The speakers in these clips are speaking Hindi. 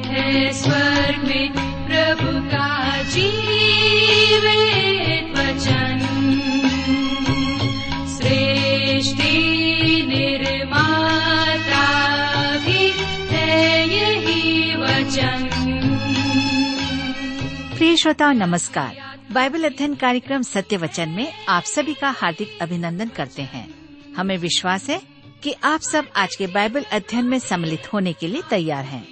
है स्वर्ग में प्रभु का जीवित वचन। सृष्टि निर्माता भी है यही वचन। प्रिय श्रोताओ नमस्कार। बाइबल अध्ययन कार्यक्रम सत्य वचन में आप सभी का हार्दिक अभिनंदन करते हैं। हमें विश्वास है कि आप सब आज के बाइबल अध्ययन में सम्मिलित होने के लिए तैयार हैं।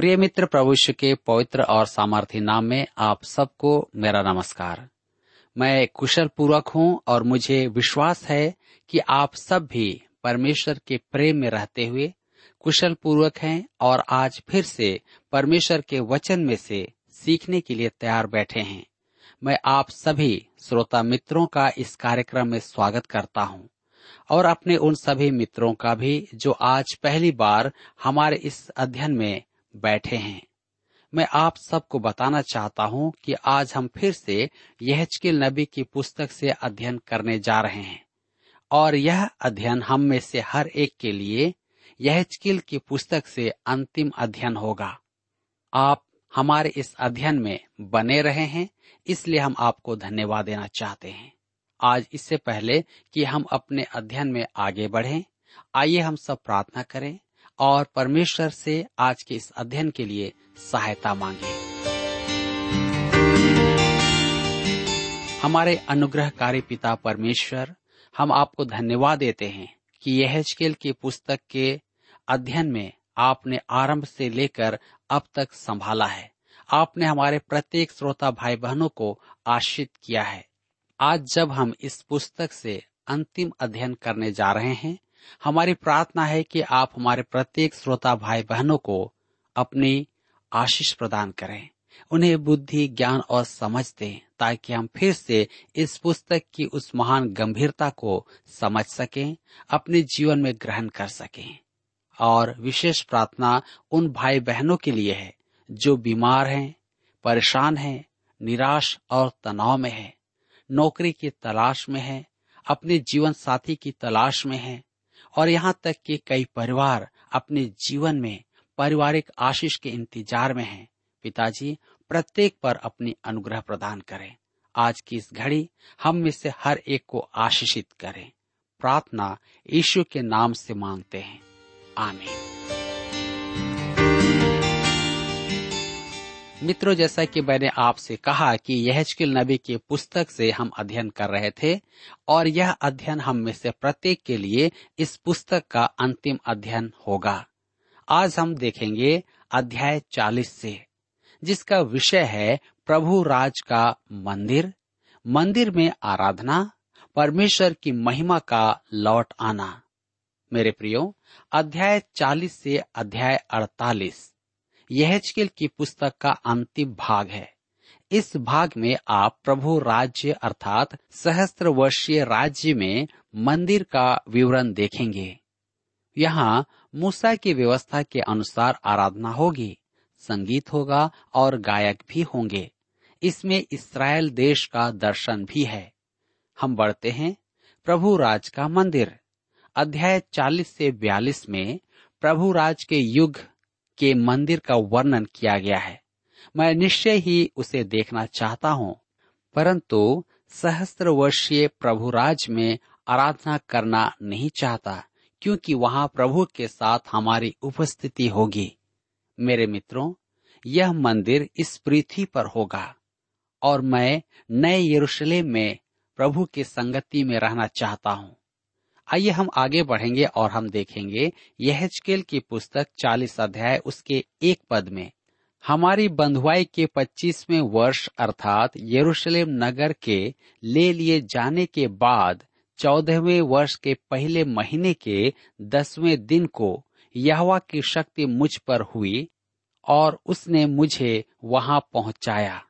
प्रिय मित्र प्रभु के पवित्र और सामर्थ्य नाम में आप सबको मेरा नमस्कार। मैं कुशल पूर्वक हूँ और मुझे विश्वास है कि आप सब भी परमेश्वर के प्रेम में रहते हुए कुशल पूर्वक हैं और आज फिर से परमेश्वर के वचन में से सीखने के लिए तैयार बैठे हैं। मैं आप सभी श्रोता मित्रों का इस कार्यक्रम में स्वागत करता हूँ और अपने उन सभी मित्रों का भी जो आज पहली बार हमारे इस अध्ययन में बैठे हैं। मैं आप सबको बताना चाहता हूँ कि आज हम फिर से यहचकिल नबी की पुस्तक से अध्ययन करने जा रहे हैं। और यह अध्ययन हम में से हर एक के लिए यहचकिल की पुस्तक से अंतिम अध्ययन होगा। आप हमारे इस अध्ययन में बने रहे हैं, इसलिए हम आपको धन्यवाद देना चाहते हैं। आज इससे पहले कि हम अपने अध्ययन में आगे बढ़ें, आइए हम सब प्रार्थना करें। और परमेश्वर से आज के इस अध्ययन के लिए सहायता मांगे। हमारे अनुग्रहकारी पिता परमेश्वर, हम आपको धन्यवाद देते हैं कि यह की पुस्तक के अध्ययन में आपने आरंभ से लेकर अब तक संभाला है। आपने हमारे प्रत्येक श्रोता भाई बहनों को आश्रित किया है। आज जब हम इस पुस्तक से अंतिम अध्ययन करने जा रहे हैं हमारी प्रार्थना है कि आप हमारे प्रत्येक श्रोता भाई बहनों को अपनी आशीष प्रदान करें। उन्हें बुद्धि, ज्ञान और समझ दें, ताकि हम फिर से इस पुस्तक की उस महान गंभीरता को समझ सकें, अपने जीवन में ग्रहण कर सकें। और विशेष प्रार्थना उन भाई बहनों के लिए है, जो बीमार हैं, परेशान हैं, निराश और तनाव में हैं, नौकरी की तलाश में हैं, अपने जीवन साथी की तलाश में हैं और यहाँ तक कि कई परिवार अपने जीवन में पारिवारिक आशीष के इंतज़ार में हैं। पिताजी प्रत्येक पर अपनी अनुग्रह प्रदान करें। आज की इस घड़ी हम में से हर एक को आशीषित करें। प्रार्थना यीशु के नाम से मांगते हैं। आमीन। मित्रों, जैसा कि मैंने आपसे कहा कि यह नबी की पुस्तक से हम अध्ययन कर रहे थे, और यह अध्ययन हम में से प्रत्येक के लिए इस पुस्तक का अंतिम अध्ययन होगा। आज हम देखेंगे अध्याय 40 से, जिसका विषय है प्रभु राज का मंदिर मंदिर में आराधना, परमेश्वर की महिमा का लौट आना। मेरे प्रियो, अध्याय 40 से अध्याय 48 यहजकेल की पुस्तक का अंतिम भाग है। इस भाग में आप प्रभु राज्य अर्थात सहस्त्र वर्षीय राज्य में मंदिर का विवरण देखेंगे। यहाँ मूसा की व्यवस्था के अनुसार आराधना होगी, संगीत होगा और गायक भी होंगे। इसमें इसराइल देश का दर्शन भी है। हम बढ़ते हैं। प्रभु राज का मंदिर। अध्याय 40 से 42 में प्रभु राज के युग के मंदिर का वर्णन किया गया है। मैं निश्चय ही उसे देखना चाहता हूँ। परंतु सहस्त्र वर्षीय प्रभु राज में आराधना करना नहीं चाहता, क्योंकि वहाँ प्रभु के साथ हमारी उपस्थिति होगी। मेरे मित्रों, यह मंदिर इस पृथ्वी पर होगा, और मैं नए यरूशलेम में प्रभु की संगति में रहना चाहता हूँ। आइए हम आगे बढ़ेंगे और हम देखेंगे यहजकेल की पुस्तक 40 अध्याय उसके एक पद में। हमारी बंधुआई के पच्चीसवें वर्ष अर्थात यरूशलेम नगर के ले लिए जाने के बाद चौदहवें वर्ष के पहले महीने के दसवें दिन को यहवा की शक्ति मुझ पर हुई और उसने मुझे वहाँ पहुँचाया।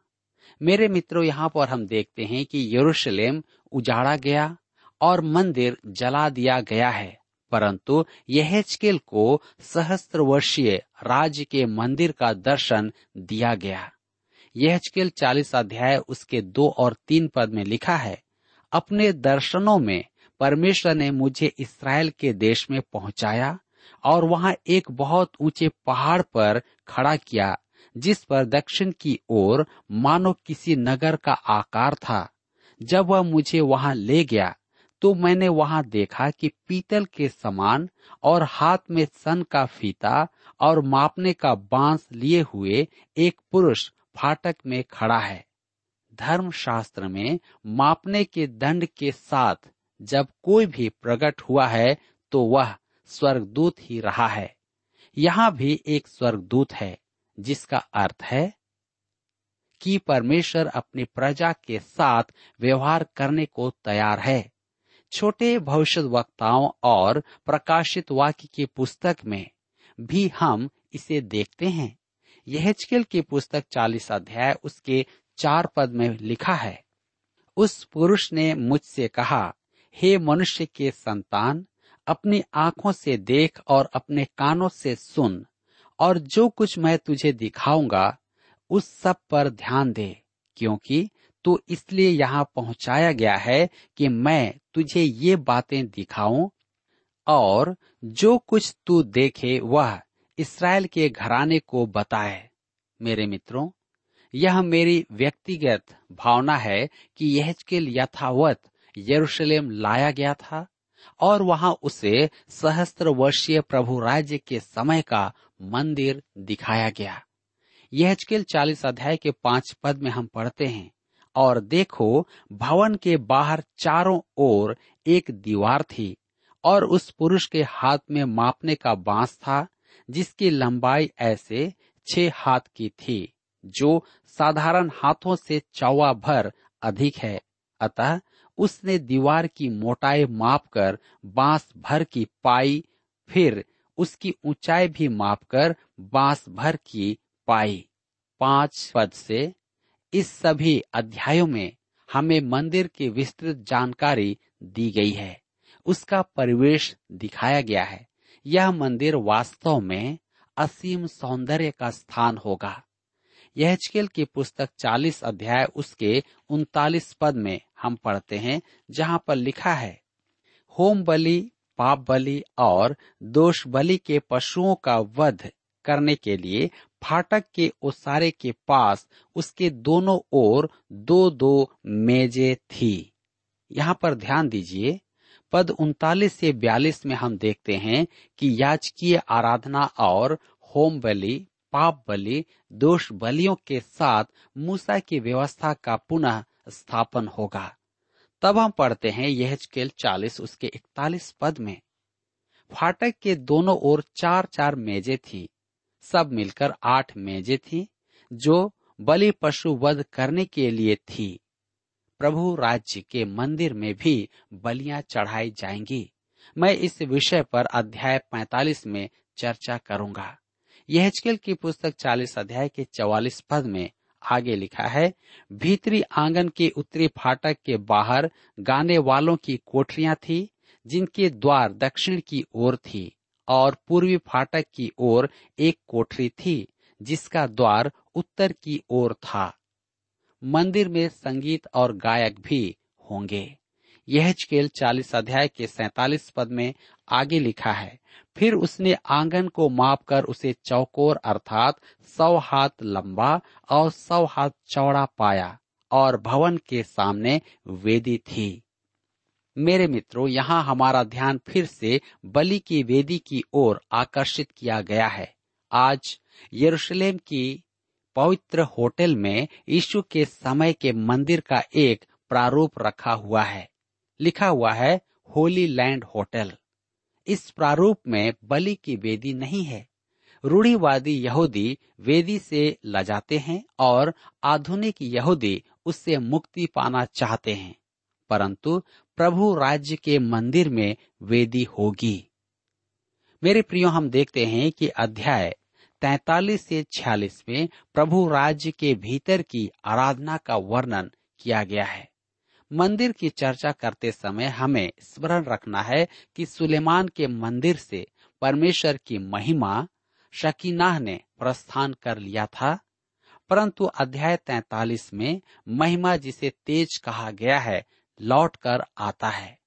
मेरे मित्रों, यहाँ पर हम देखते हैं कि यरूशलेम उजाड़ा गया और मंदिर जला दिया गया है। परंतु यहेजकेल को सहस्त्र वर्षीय राज्य के मंदिर का दर्शन दिया गया। यहेजकेल चालीस अध्याय उसके दो और तीन पद में लिखा है, अपने दर्शनों में परमेश्वर ने मुझे इसराइल के देश में पहुँचाया और वहाँ एक बहुत ऊँचे पहाड़ पर खड़ा किया, जिस पर दक्षिण की ओर मानो किसी नगर का आकार था। जब वह मुझे वहाँ ले गया तो मैंने वहाँ देखा कि पीतल के समान और हाथ में सन का फीता और मापने का बाँस लिए हुए एक पुरुष फाटक में खड़ा है। धर्म शास्त्र में मापने के दंड के साथ जब कोई भी प्रकट हुआ है तो वह स्वर्गदूत ही रहा है। यहाँ भी एक स्वर्गदूत है, जिसका अर्थ है कि परमेश्वर अपनी प्रजा के साथ व्यवहार करने को तैयार है। छोटे भविष्य वक्ताओं और प्रकाशित वाक्य की पुस्तक में भी हम इसे देखते हैं। यह की पुस्तक चालीस अध्याय, उसके चार पद में लिखा है, उस पुरुष ने मुझसे कहा, हे मनुष्य के संतान, अपनी आँखों से देख और अपने कानों से सुन, और जो कुछ मैं तुझे दिखाऊँगा, उस सब पर ध्यान दे, क्योंकि तो इसलिए यहाँ पहुँचाया गया है कि मैं तुझे ये बातें दिखाऊँ और जो कुछ तू देखे वह इसराइल के घराने को बताए। मेरे मित्रों, यह मेरी व्यक्तिगत भावना है कि यह यथावत यरूशलेम लाया गया था और वहाँ उसे सहस्त्र वर्षीय प्रभु राज्य के समय का मंदिर दिखाया गया। यह चालीस अध्याय के पाँच पद में हम पढ़ते हैं। और देखो, भवन के बाहर चारों ओर एक दीवार थी, और उस पुरुष के हाथ में मापने का बाँस था, जिसकी लंबाई ऐसे छह हाथ की थी, जो साधारण हाथों से चौवा भर अधिक है। अतः उसने दीवार की मोटाई मापकर बाँस भर की पाई, फिर उसकी ऊंचाई भी मापकर बाँस भर की पाई। पाँच पद से इस सभी अध्यायों में हमें मंदिर की विस्तृत जानकारी दी गई है। उसका परिवेश दिखाया गया है। यह मंदिर वास्तव में असीम सौंदर्य का स्थान होगा। यह की पुस्तक 40 अध्याय उसके उनतालीस पद में हम पढ़ते हैं, जहाँ पर लिखा है, होम बलि, पाप बलि और दोष बलि के पशुओं का वध करने के लिए फाटक के ओसारे के पास उसके दोनों ओर दो दो मेजे थी। यहाँ पर ध्यान दीजिए, पद उनतालीस से बयालीस में हम देखते हैं कि याचकीय आराधना और होम बलि पाप बलि दोष बलियों के साथ मूसा की व्यवस्था का पुनः स्थापन होगा। तब हम पढ़ते हैं यह चालीस उसके इकतालीस पद में। फाटक के दोनों ओर चार चार मेजे थी। सब मिलकर आठ मेजे थी, जो बलि पशु वध करने के लिए थी। प्रभु राज्य के मंदिर में भी बलियाँ चढ़ाई जाएँगी। मैं इस विषय पर अध्याय 45 में चर्चा करूँगा। यह की पुस्तक 40 अध्याय के 44 पद में आगे लिखा है, भीतरी आँगन के उत्तरी फाटक के बाहर गाने वालों की कोठरियाँ थी, जिनके द्वार दक्षिण की ओर थी। और पूर्वी फाटक की ओर एक कोठरी थी, जिसका द्वार उत्तर की ओर था। मंदिर में संगीत और गायक भी होंगे। यह चकेल चालीस अध्याय के सैतालीस पद में आगे लिखा है, फिर उसने आँगन को माप कर उसे चौकोर अर्थात सौ हाथ लंबा और सौ हाथ चौड़ा पाया और भवन के सामने वेदी थी। मेरे मित्रों, यहाँ हमारा ध्यान फिर से बलि की वेदी की ओर आकर्षित किया गया है। आज यरूशलेम की पवित्र होटल में यीशु के समय के मंदिर का एक प्रारूप रखा हुआ है। लिखा हुआ है, होली लैंड होटल। इस प्रारूप में बलि की वेदी नहीं है। रूढ़ीवादी यहूदी वेदी से लजाते हैं और आधुनिक यहूदी उससे मुक्ति पाना चाहते हैं। परंतु प्रभु राज्य के मंदिर में वेदी होगी। मेरे प्रियो, हम देखते हैं कि अध्याय तैतालीस से छियालीस में प्रभु राज्य के भीतर की आराधना का वर्णन किया गया है। मंदिर की चर्चा करते समय हमें स्मरण रखना है कि सुलेमान के मंदिर से परमेश्वर की महिमा शकीनाह ने प्रस्थान कर लिया था, परंतु अध्याय तैतालीस में महिमा जिसे तेज कहा गया है लौट कर आता है।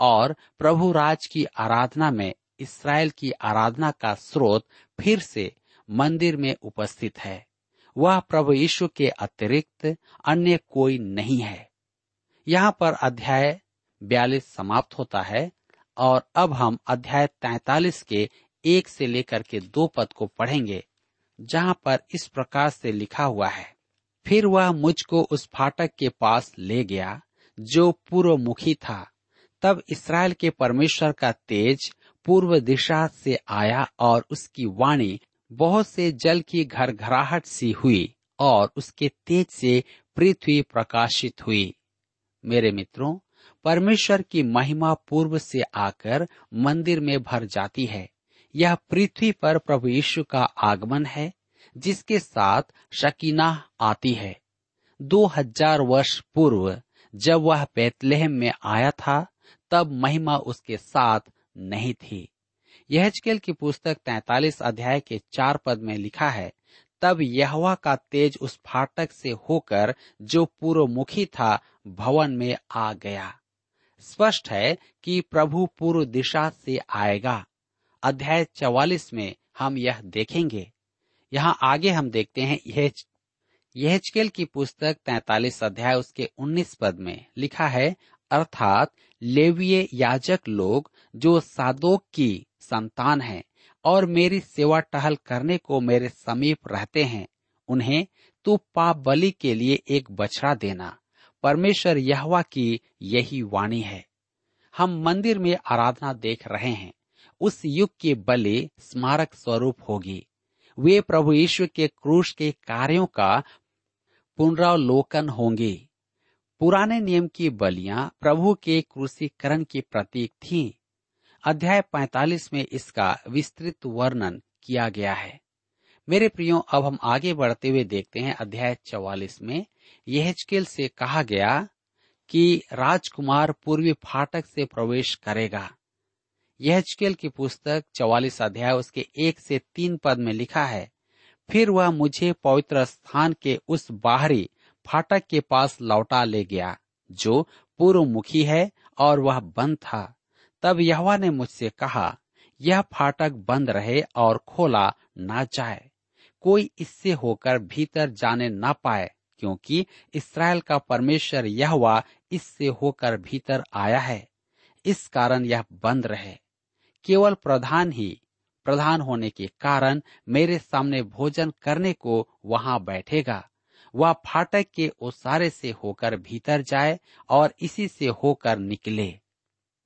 और प्रभु राज की आराधना में, इसराइल की आराधना का स्रोत फिर से मंदिर में उपस्थित है। वह प्रभु यीशु के अतिरिक्त अन्य कोई नहीं है। यहाँ पर अध्याय बयालीस समाप्त होता है और अब हम अध्याय तैतालीस के एक से लेकर के दो पद को पढ़ेंगे, जहाँ पर इस प्रकार से लिखा हुआ है, फिर वह मुझको उस फाटक के पास ले गया जो पूर्व मुखी था। तब इसराइल के परमेश्वर का तेज पूर्व दिशा से आया और उसकी वाणी बहुत से जल की घर घरघराहट सी हुई और उसके तेज से पृथ्वी प्रकाशित हुई। मेरे मित्रों, परमेश्वर की महिमा पूर्व से आकर मंदिर में भर जाती है। यह पृथ्वी पर प्रभु यीशु का आगमन है, जिसके साथ शकीना आती है। दो हज़ार वर्ष पूर्व जब वह बेतलेहम में आया था, तब महिमा उसके साथ नहीं थी। यह की पुस्तक तैतालीस अध्याय के चार पद में लिखा है, तब यहवा का तेज उस फाटक से होकर जो पूर्व मुखी था, भवन में आ गया। स्पष्ट है कि प्रभु पूर्व दिशा से आएगा। अध्याय चवालीस में हम यह देखेंगे। यहाँ आगे हम देखते हैं यह यहचकेल की पुस्तक तैतालीस अध्याय उसके उन्नीस पद में लिखा है, अर्थात, लेवीय याजक लोग जो सादोक की संतान हैं और मेरी सेवा टहल करने को मेरे समीप रहते हैं, उन्हें तू पाप बलि के लिए एक बछड़ा देना। परमेश्वर यहवा की यही वाणी है। हम मंदिर में आराधना देख रहे हैं। उस युग की बलि स्मारक स्वरूप होगी। वे प्रभु ईश्वर के क्रूश के कार्यों का पुनरावलोकन होंगे। पुराने नियम की बलियाँ प्रभु के क्रूसीकरण की प्रतीक थी। अध्याय 45 में इसका विस्तृत वर्णन किया गया है। मेरे प्रियो, अब हम आगे बढ़ते हुए देखते हैं अध्याय 44 में। यह से कहा गया कि राजकुमार पूर्वी फाटक से प्रवेश करेगा। यह की पुस्तक चवालीस अध्याय उसके एक से तीन पद में लिखा है फिर वह मुझे पवित्र स्थान के उस बाहरी फाटक के पास लौटा ले गया, जो पूर्व मुखी है और वह बंद था। तब यहवा ने मुझसे कहा, यह फाटक बंद रहे और खोला ना जाए। कोई इससे होकर भीतर जाने ना पाए, क्योंकि इसराइल का परमेश्वर यहवा इससे होकर भीतर आया है। इस कारण यह बंद रहे। केवल प्रधान ही प्रधान होने के कारण मेरे सामने भोजन करने को वहाँ बैठेगा। वह फाटक के ओसारे से होकर भीतर जाए और इसी से होकर निकले।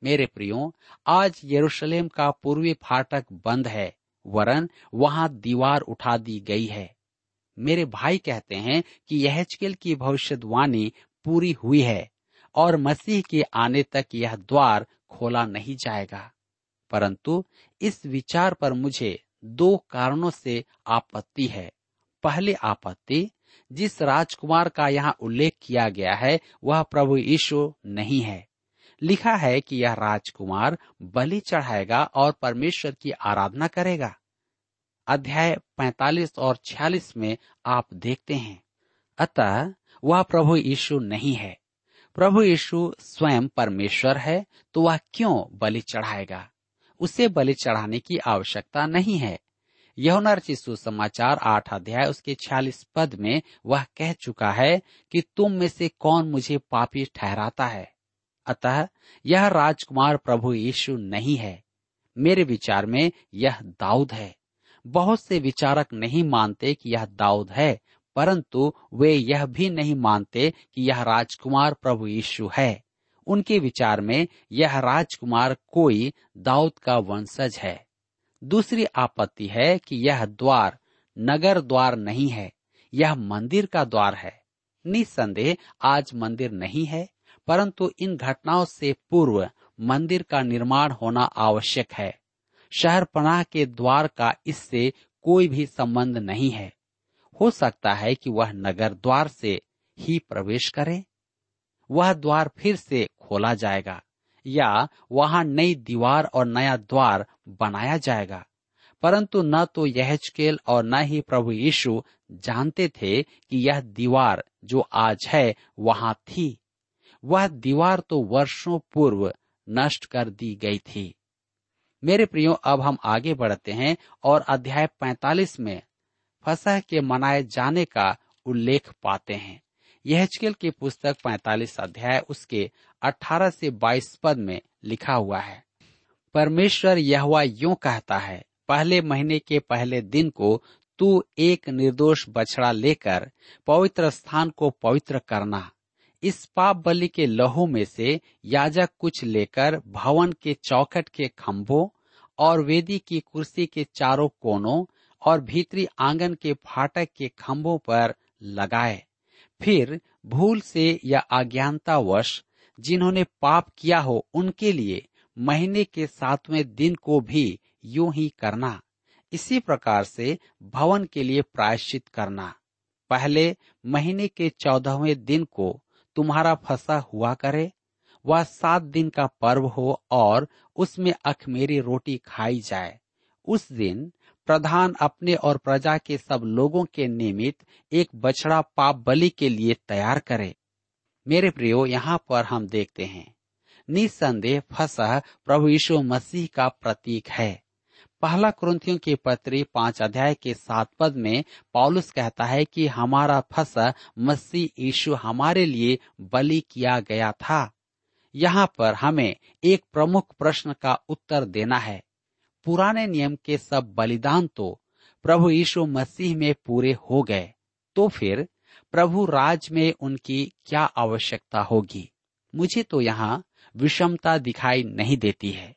मेरे प्रियो, आज यरूशलेम का पूर्वी फाटक बंद है, वरन वहाँ दीवार उठा दी गई है। मेरे भाई कहते हैं कि यह की भविष्यवाणी पूरी हुई है और मसीह के आने तक यह द्वार खोला नहीं जाएगा। परंतु इस विचार पर मुझे दो कारणों से आपत्ति है। पहली आपत्ति, जिस राजकुमार का यहाँ उल्लेख किया गया है, वह प्रभु यीशु नहीं है। लिखा है कि यह राजकुमार बलि चढ़ाएगा और परमेश्वर की आराधना करेगा। अध्याय 45 और 46 में आप देखते हैं। अतः वह प्रभु यीशु नहीं है। प्रभु यीशु स्वयं परमेश्वर है तो वह क्यों बलि चढ़ाएगा? उसे बलि चढ़ाने की आवश्यकता नहीं है। यहुना रचित समाचार आठ अध्याय उसके छियालीस पद में वह कह चुका है कि तुम में से कौन मुझे पापी ठहराता है? अतः यह राजकुमार प्रभु यीशु नहीं है। मेरे विचार में यह दाऊद है। बहुत से विचारक नहीं मानते कि यह दाऊद है, परंतु वे यह भी नहीं मानते कि यह राजकुमार प्रभु यीशु है। उनके विचार में यह राजकुमार कोई दाऊद का वंशज है। दूसरी आपत्ति है कि यह द्वार नगर द्वार नहीं है, यह मंदिर का द्वार है। निसंदेह आज मंदिर नहीं है, परंतु इन घटनाओं से पूर्व मंदिर का निर्माण होना आवश्यक है। शहर पनाह के द्वार का इससे कोई भी संबंध नहीं है। हो सकता है कि वह नगर द्वार से ही प्रवेश करे। वह द्वार फिर से खोला जाएगा, या वहाँ नई दीवार और नया द्वार बनाया जाएगा। परंतु न तो यहचकेल और न ही प्रभु यीशु जानते थे कि यह दीवार जो आज है वहाँ थी। वह दीवार तो वर्षों पूर्व नष्ट कर दी गई थी। मेरे प्रियो, अब हम आगे बढ़ते हैं और अध्याय 45 में फसह के मनाए जाने का उल्लेख पाते हैं। यह की पुस्तक 45 अध्याय उसके 18 से 22 पद में लिखा हुआ है। परमेश्वर यह यूँ कहता है, पहले महीने के पहले दिन को तू एक निर्दोष बछड़ा लेकर पवित्र स्थान को पवित्र करना। इस पाप बलि के लहू में से याजक कुछ लेकर भवन के चौखट के खंभों और वेदी की कुर्सी के चारों कोनों और भीतरी आँगन के फाटक के खम्भों पर लगाए। फिर भूल से या अज्ञानता अज्ञानतावश जिन्होंने पाप किया हो उनके लिए महीने के सातवें दिन को भी यूँ ही करना। इसी प्रकार से भवन के लिए प्रायश्चित करना। पहले महीने के चौदहवें दिन को तुम्हारा फंसा हुआ करे, वह सात दिन का पर्व हो और उसमें अखमेरी रोटी खाई जाए। उस दिन प्रधान अपने और प्रजा के सब लोगों के निमित्त एक बछड़ा पाप बलि के लिए तैयार करे। मेरे प्रियो, यहाँ पर हम देखते हैं। निसंदेह फसह प्रभु यीशु मसीह का प्रतीक है। पहला क्रंथियों के पत्री पाँच अध्याय के सात पद में पॉलुस कहता है कि हमारा फसह मसीह यीशु हमारे लिए बलि किया गया था। यहाँ पर हमें एक प्रमुख प्रश्न का उत्तर देना है। पुराने नियम के सब बलिदान तो प्रभु यीशु मसीह में पूरे हो गए तो फिर प्रभु राज में उनकी क्या आवश्यकता होगी मुझे तो यहाँ विषमता दिखाई नहीं देती है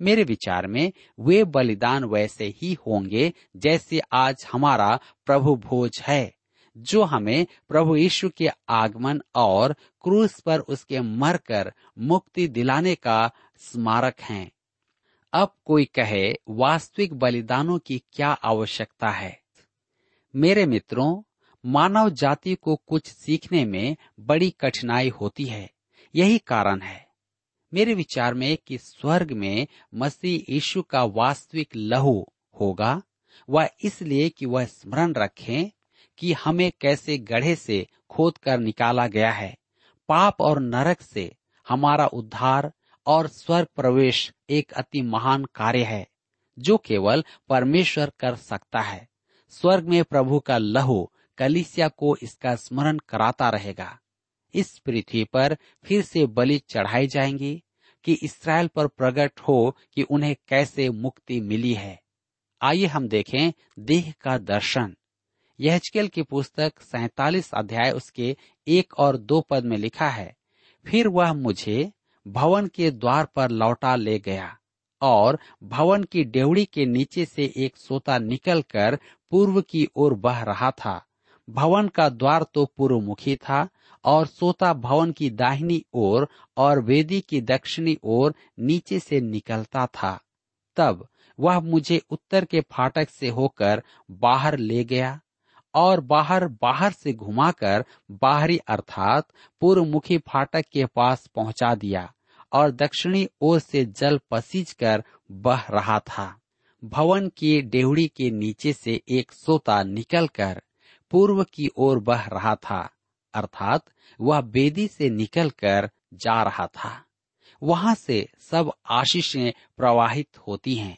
मेरे विचार में वे बलिदान वैसे ही होंगे जैसे आज हमारा प्रभु भोज है, जो हमें प्रभु यीशु के आगमन और क्रूस पर उसके मरकर मुक्ति दिलाने का स्मारक हैं। अब कोई कहे, वास्तविक बलिदानों की क्या आवश्यकता है? मेरे मित्रों, मानव जाति को कुछ सीखने में बड़ी कठिनाई होती है। यही कारण है। मेरे विचार में कि स्वर्ग में मसीह यीशु का वास्तविक लहू होगा वह इसलिए कि वह स्मरण रखें कि हमें कैसे गढ़े से खोद कर निकाला गया है। पाप और नरक से हमारा उद्धार और स्वर्ग प्रवेश एक अति महान कार्य है, जो केवल परमेश्वर कर सकता है। स्वर्ग में प्रभु का लहू कलिसिया को इसका स्मरण कराता रहेगा। इस पृथ्वी पर फिर से बलि चढ़ाई जाएँगी कि इसराइल पर प्रकट हो कि उन्हें कैसे मुक्ति मिली है। आइए हम देखें देह का दर्शन। यहचकेल की पुस्तक सैतालीस अध्याय उसके एक और दो पद में लिखा है, फिर वह मुझे भवन के द्वार पर लौटा ले गया और भवन की डेवड़ी के नीचे से एक सोता निकलकर पूर्व की ओर बह रहा था। भवन का द्वार तो पूर्व मुखी था और सोता भवन की दाहिनी ओर और वेदी की दक्षिणी ओर नीचे से निकलता था। तब वह मुझे उत्तर के फाटक से होकर बाहर ले गया और बाहर बाहर से घुमाकर बाहरी अर्थात पूर्व मुखी फाटक के पास पहुँचा दिया और दक्षिणी ओर से जल पसीज कर बह रहा था। भवन की डेवड़ी के नीचे से एक सोता निकलकर पूर्व की ओर बह रहा था, अर्थात वह बेदी से निकलकर जा रहा था। वहाँ से सब आशीषें प्रवाहित होती हैं।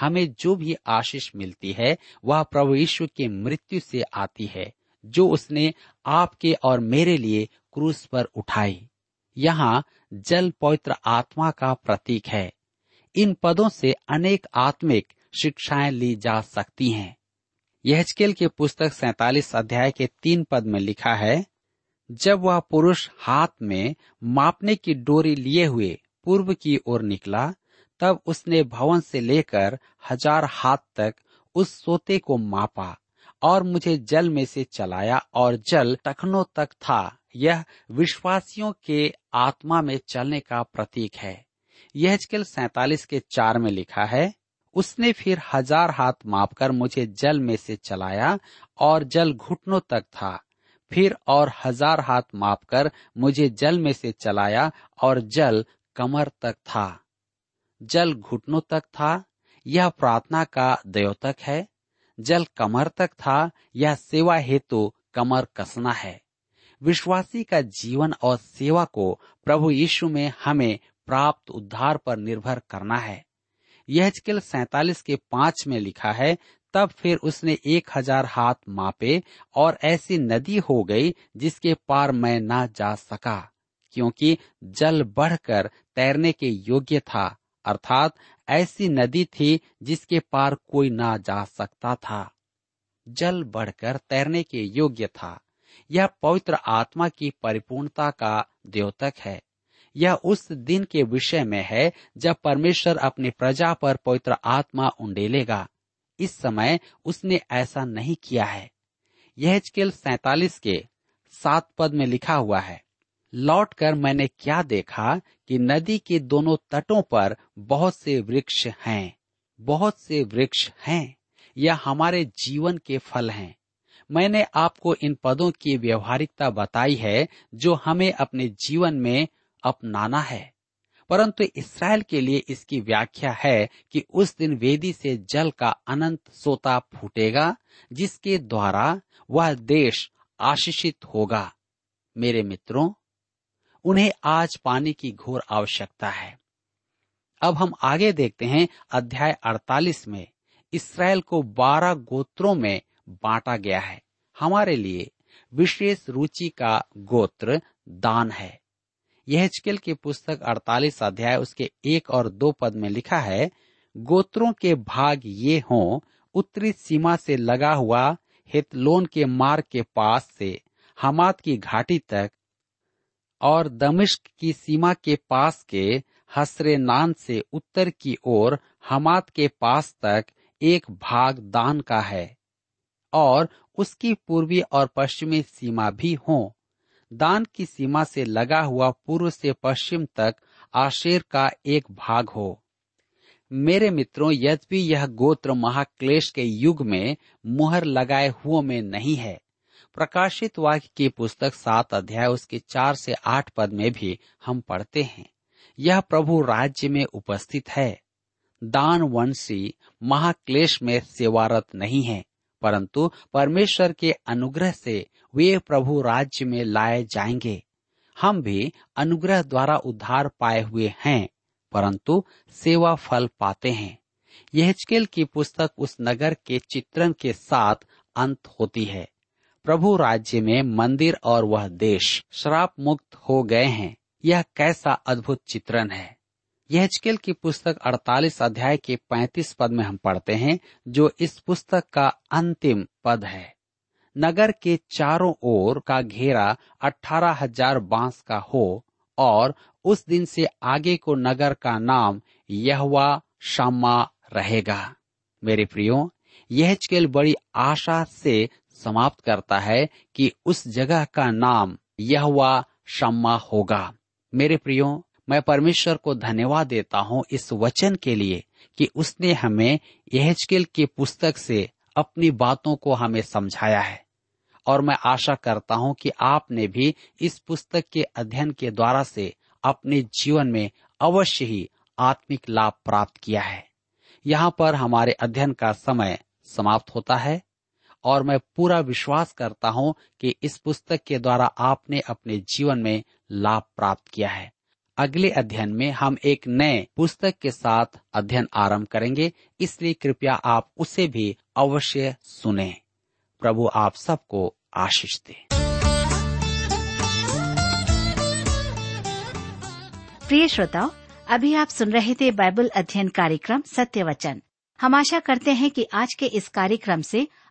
हमें जो भी आशीष मिलती है, वह प्रभु यीशु की मृत्यु से आती है, जो उसने आपके और मेरे लिए क्रूस पर उठाई। यहाँ जल पवित्र आत्मा का प्रतीक है। इन पदों से अनेक आत्मिक शिक्षाएँ ली जा सकती हैं। यहजकेल के पुस्तक सैतालीस अध्याय के तीन पद में लिखा है, जब वह पुरुष हाथ में मापने की डोरी लिए हुए पूर्व की ओर निकला तब उसने भवन से लेकर हज़ार हाथ तक उस सोते को मापा और मुझे जल में से चलाया और जल टखनों तक था। यह विश्वासियों के आत्मा में चलने का प्रतीक है। यह सैतालीस के चार में लिखा है, उसने फिर हज़ार हाथ मापकर मुझे जल में से चलाया और जल घुटनों तक था। फिर और हज़ार हाथ मापकर मुझे जल में से चलाया और जल कमर तक था। जल घुटनों तक था, यह प्रार्थना का द्योतक है। जल कमर तक था, यह सेवा हेतु तो कमर कसना है। विश्वासी का जीवन और सेवा को प्रभु यीशु में हमें प्राप्त उद्धार पर निर्भर करना है। यह सैतालीस के पाँच में लिखा है, तब फिर उसने एक हज़ार हाथ मापे और ऐसी नदी हो गई जिसके पार मैं ना जा सका, क्योंकि जल बढ़कर तैरने के योग्य था। अर्थात ऐसी नदी थी जिसके पार कोई ना जा सकता था। जल बढ़कर तैरने के योग्य था। यह पवित्र आत्मा की परिपूर्णता का द्योतक है। यह उस दिन के विषय में है जब परमेश्वर अपनी प्रजा पर पवित्र आत्मा उंडेलेगा। इस समय उसने ऐसा नहीं किया है। यह सैतालीस के सात पद में लिखा हुआ है लौटकर मैंने क्या देखा कि नदी के दोनों तटों पर बहुत से वृक्ष हैं, बहुत से वृक्ष हैं यह हमारे जीवन के फल हैं। मैंने आपको इन पदों की व्यवहारिकता बताई है, जो हमें अपने जीवन में अपनाना है। परंतु इसराइल के लिए इसकी व्याख्या है कि उस दिन वेदी से जल का अनंत सोता फूटेगा, जिसके द्वारा वह देश आशीषित होगा। मेरे मित्रों उन्हें आज पानी की घोर आवश्यकता है। अब हम आगे देखते हैं अध्याय 48 में, इसराइल को 12 गोत्रों में बांटा गया है। हमारे लिए विशेष रुचि का गोत्र दान है। यह की पुस्तक 48 अध्याय, उसके एक और दो पद में लिखा है, गोत्रों के भाग ये हों, उत्तरी सीमा से लगा हुआ हितलोन के मार्ग के पास से हमाद की घाटी तक और दमिश्क की सीमा के पास के हसरे नान से उत्तर की ओर हमाद के पास तक एक भाग दान का है, और उसकी पूर्वी और पश्चिमी सीमा भी हो। दान की सीमा से लगा हुआ पूर्व से पश्चिम तक आशेर का एक भाग हो। मेरे मित्रों, यद्यपि यह गोत्र महाक्लेश के युग में मुहर लगाए हुओं में नहीं है प्रकाशित वाक्य की पुस्तक सात अध्याय, उसके चार से आठ पद में भी हम पढ़ते हैं। यह प्रभु राज्य में उपस्थित है। दान वंशी महाक्लेश में सेवारत नहीं है, परंतु परमेश्वर के अनुग्रह से वे प्रभु राज्य में लाए जाएँगे। हम भी अनुग्रह द्वारा उद्धार पाए हुए हैं, परंतु सेवा फल पाते हैं। यह की पुस्तक उस नगर के चित्रण के साथ अंत होती है। प्रभु राज्य में मंदिर और वह देश श्राप मुक्त हो गए हैं। यह कैसा अद्भुत चित्रण है। यह की पुस्तक 48 अध्याय के 35 पद में हम पढ़ते हैं, जो इस पुस्तक का अंतिम पद है। नगर के चारों ओर का घेरा अठारह हज़ार बाँस का हो, और उस दिन से आगे को नगर का नाम यहवा शामा रहेगा। मेरे प्रियो यह बड़ी आशा से समाप्त करता है कि उस जगह का नाम यह शम्मा होगा। मेरे प्रियो, मैं परमेश्वर को धन्यवाद देता हूँ इस वचन के लिए कि उसने हमें यहजकेल की पुस्तक से अपनी बातों को हमें समझाया है। और मैं आशा करता हूँ कि आपने भी इस पुस्तक के अध्ययन के द्वारा से अपने जीवन में अवश्य ही आत्मिक लाभ प्राप्त किया है। यहाँ पर हमारे अध्ययन का समय समाप्त होता है। और मैं पूरा विश्वास करता हूँ कि इस पुस्तक के द्वारा आपने अपने जीवन में लाभ प्राप्त किया है। अगले अध्ययन में हम एक नए पुस्तक के साथ अध्ययन आरंभ करेंगे, इसलिए कृपया आप उसे भी अवश्य सुने। प्रभु आप सबको आशीष दे। प्रिय श्रोताओ, अभी आप सुन रहे थे बाइबल अध्ययन कार्यक्रम सत्य वचन हम आशा करते हैं कि आज के इस कार्यक्रम से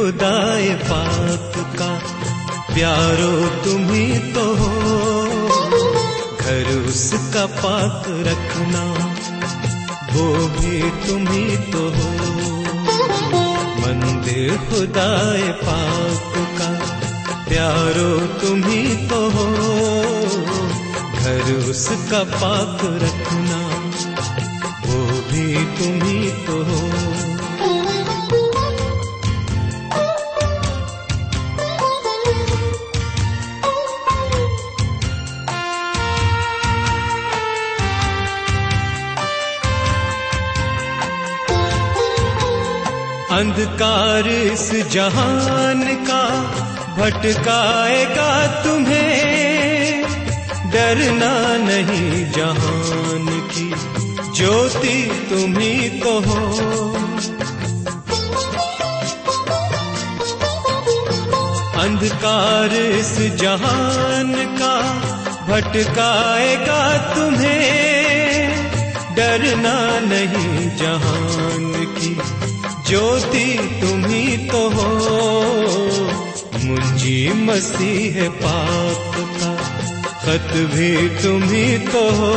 खुदाए पाक का, प्यारो तुम्ही तो हो। घर उसका पाक रखना, वो भी तुम्ही तो हो। मंदिर खुदाए पाक का, प्यारो तुम्ही तो हो। घर उसका पाक रखना, वो भी तुम्ही तो हो। अंधकार इस जहान का भटकाएगा तुम्हें। डरना नहीं जहान की, ज्योति तुम्ही तो हो। अंधकार इस जहान का भटकाएगा तुम्हें। डरना नहीं जहान की। ज्योति तुम्ही तो हो। मुंजी मसीह पाप का खत भी तुम्ही तो हो।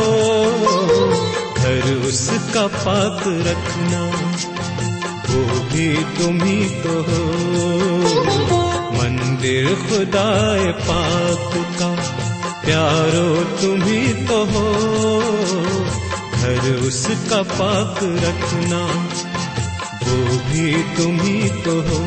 घर उसका पाक रखना, वो भी तुम्ही तो हो। मंदिर खुदाए पाक का, प्यारो तुम्ही तो हो। घर उसका पाक रखना भी तुम्ही तो हो।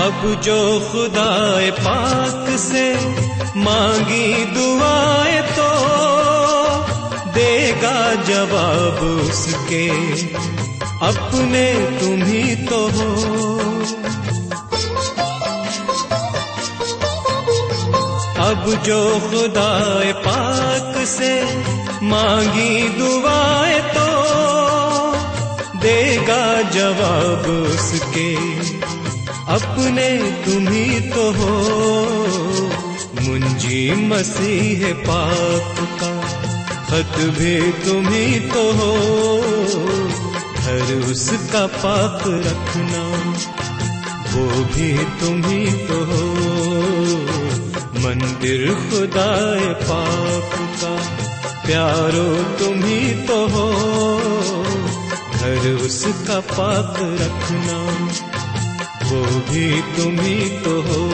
अब जो खुदाए पाक से मांगी दुआएँ तो देगा जवाब उसके। अपने तुम्ही तो हो। अब जो खुदाए पाक से मांगी दुआएँ तो देगा जवाब उसके। अपने तुम्ही तो हो। मुंजी मसीह पाप का खत भी तुम्ही तो हो। घर उसका पाक रखना, वो भी तुम्ही तो हो। मंदिर खुदाए पाक का, प्यारो तुम्ही तो हो। घर उसका पाक रखना, वो भी तुम्ही तो हो।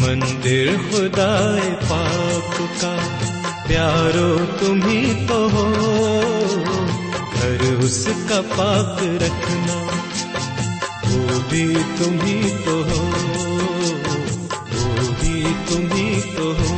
मंदिर खुदाए पाक का, प्यारो तुम्ही तो हो। उसका पाप रखना। वो भी तुम ही तो हो वो भी तुम ही तो हो।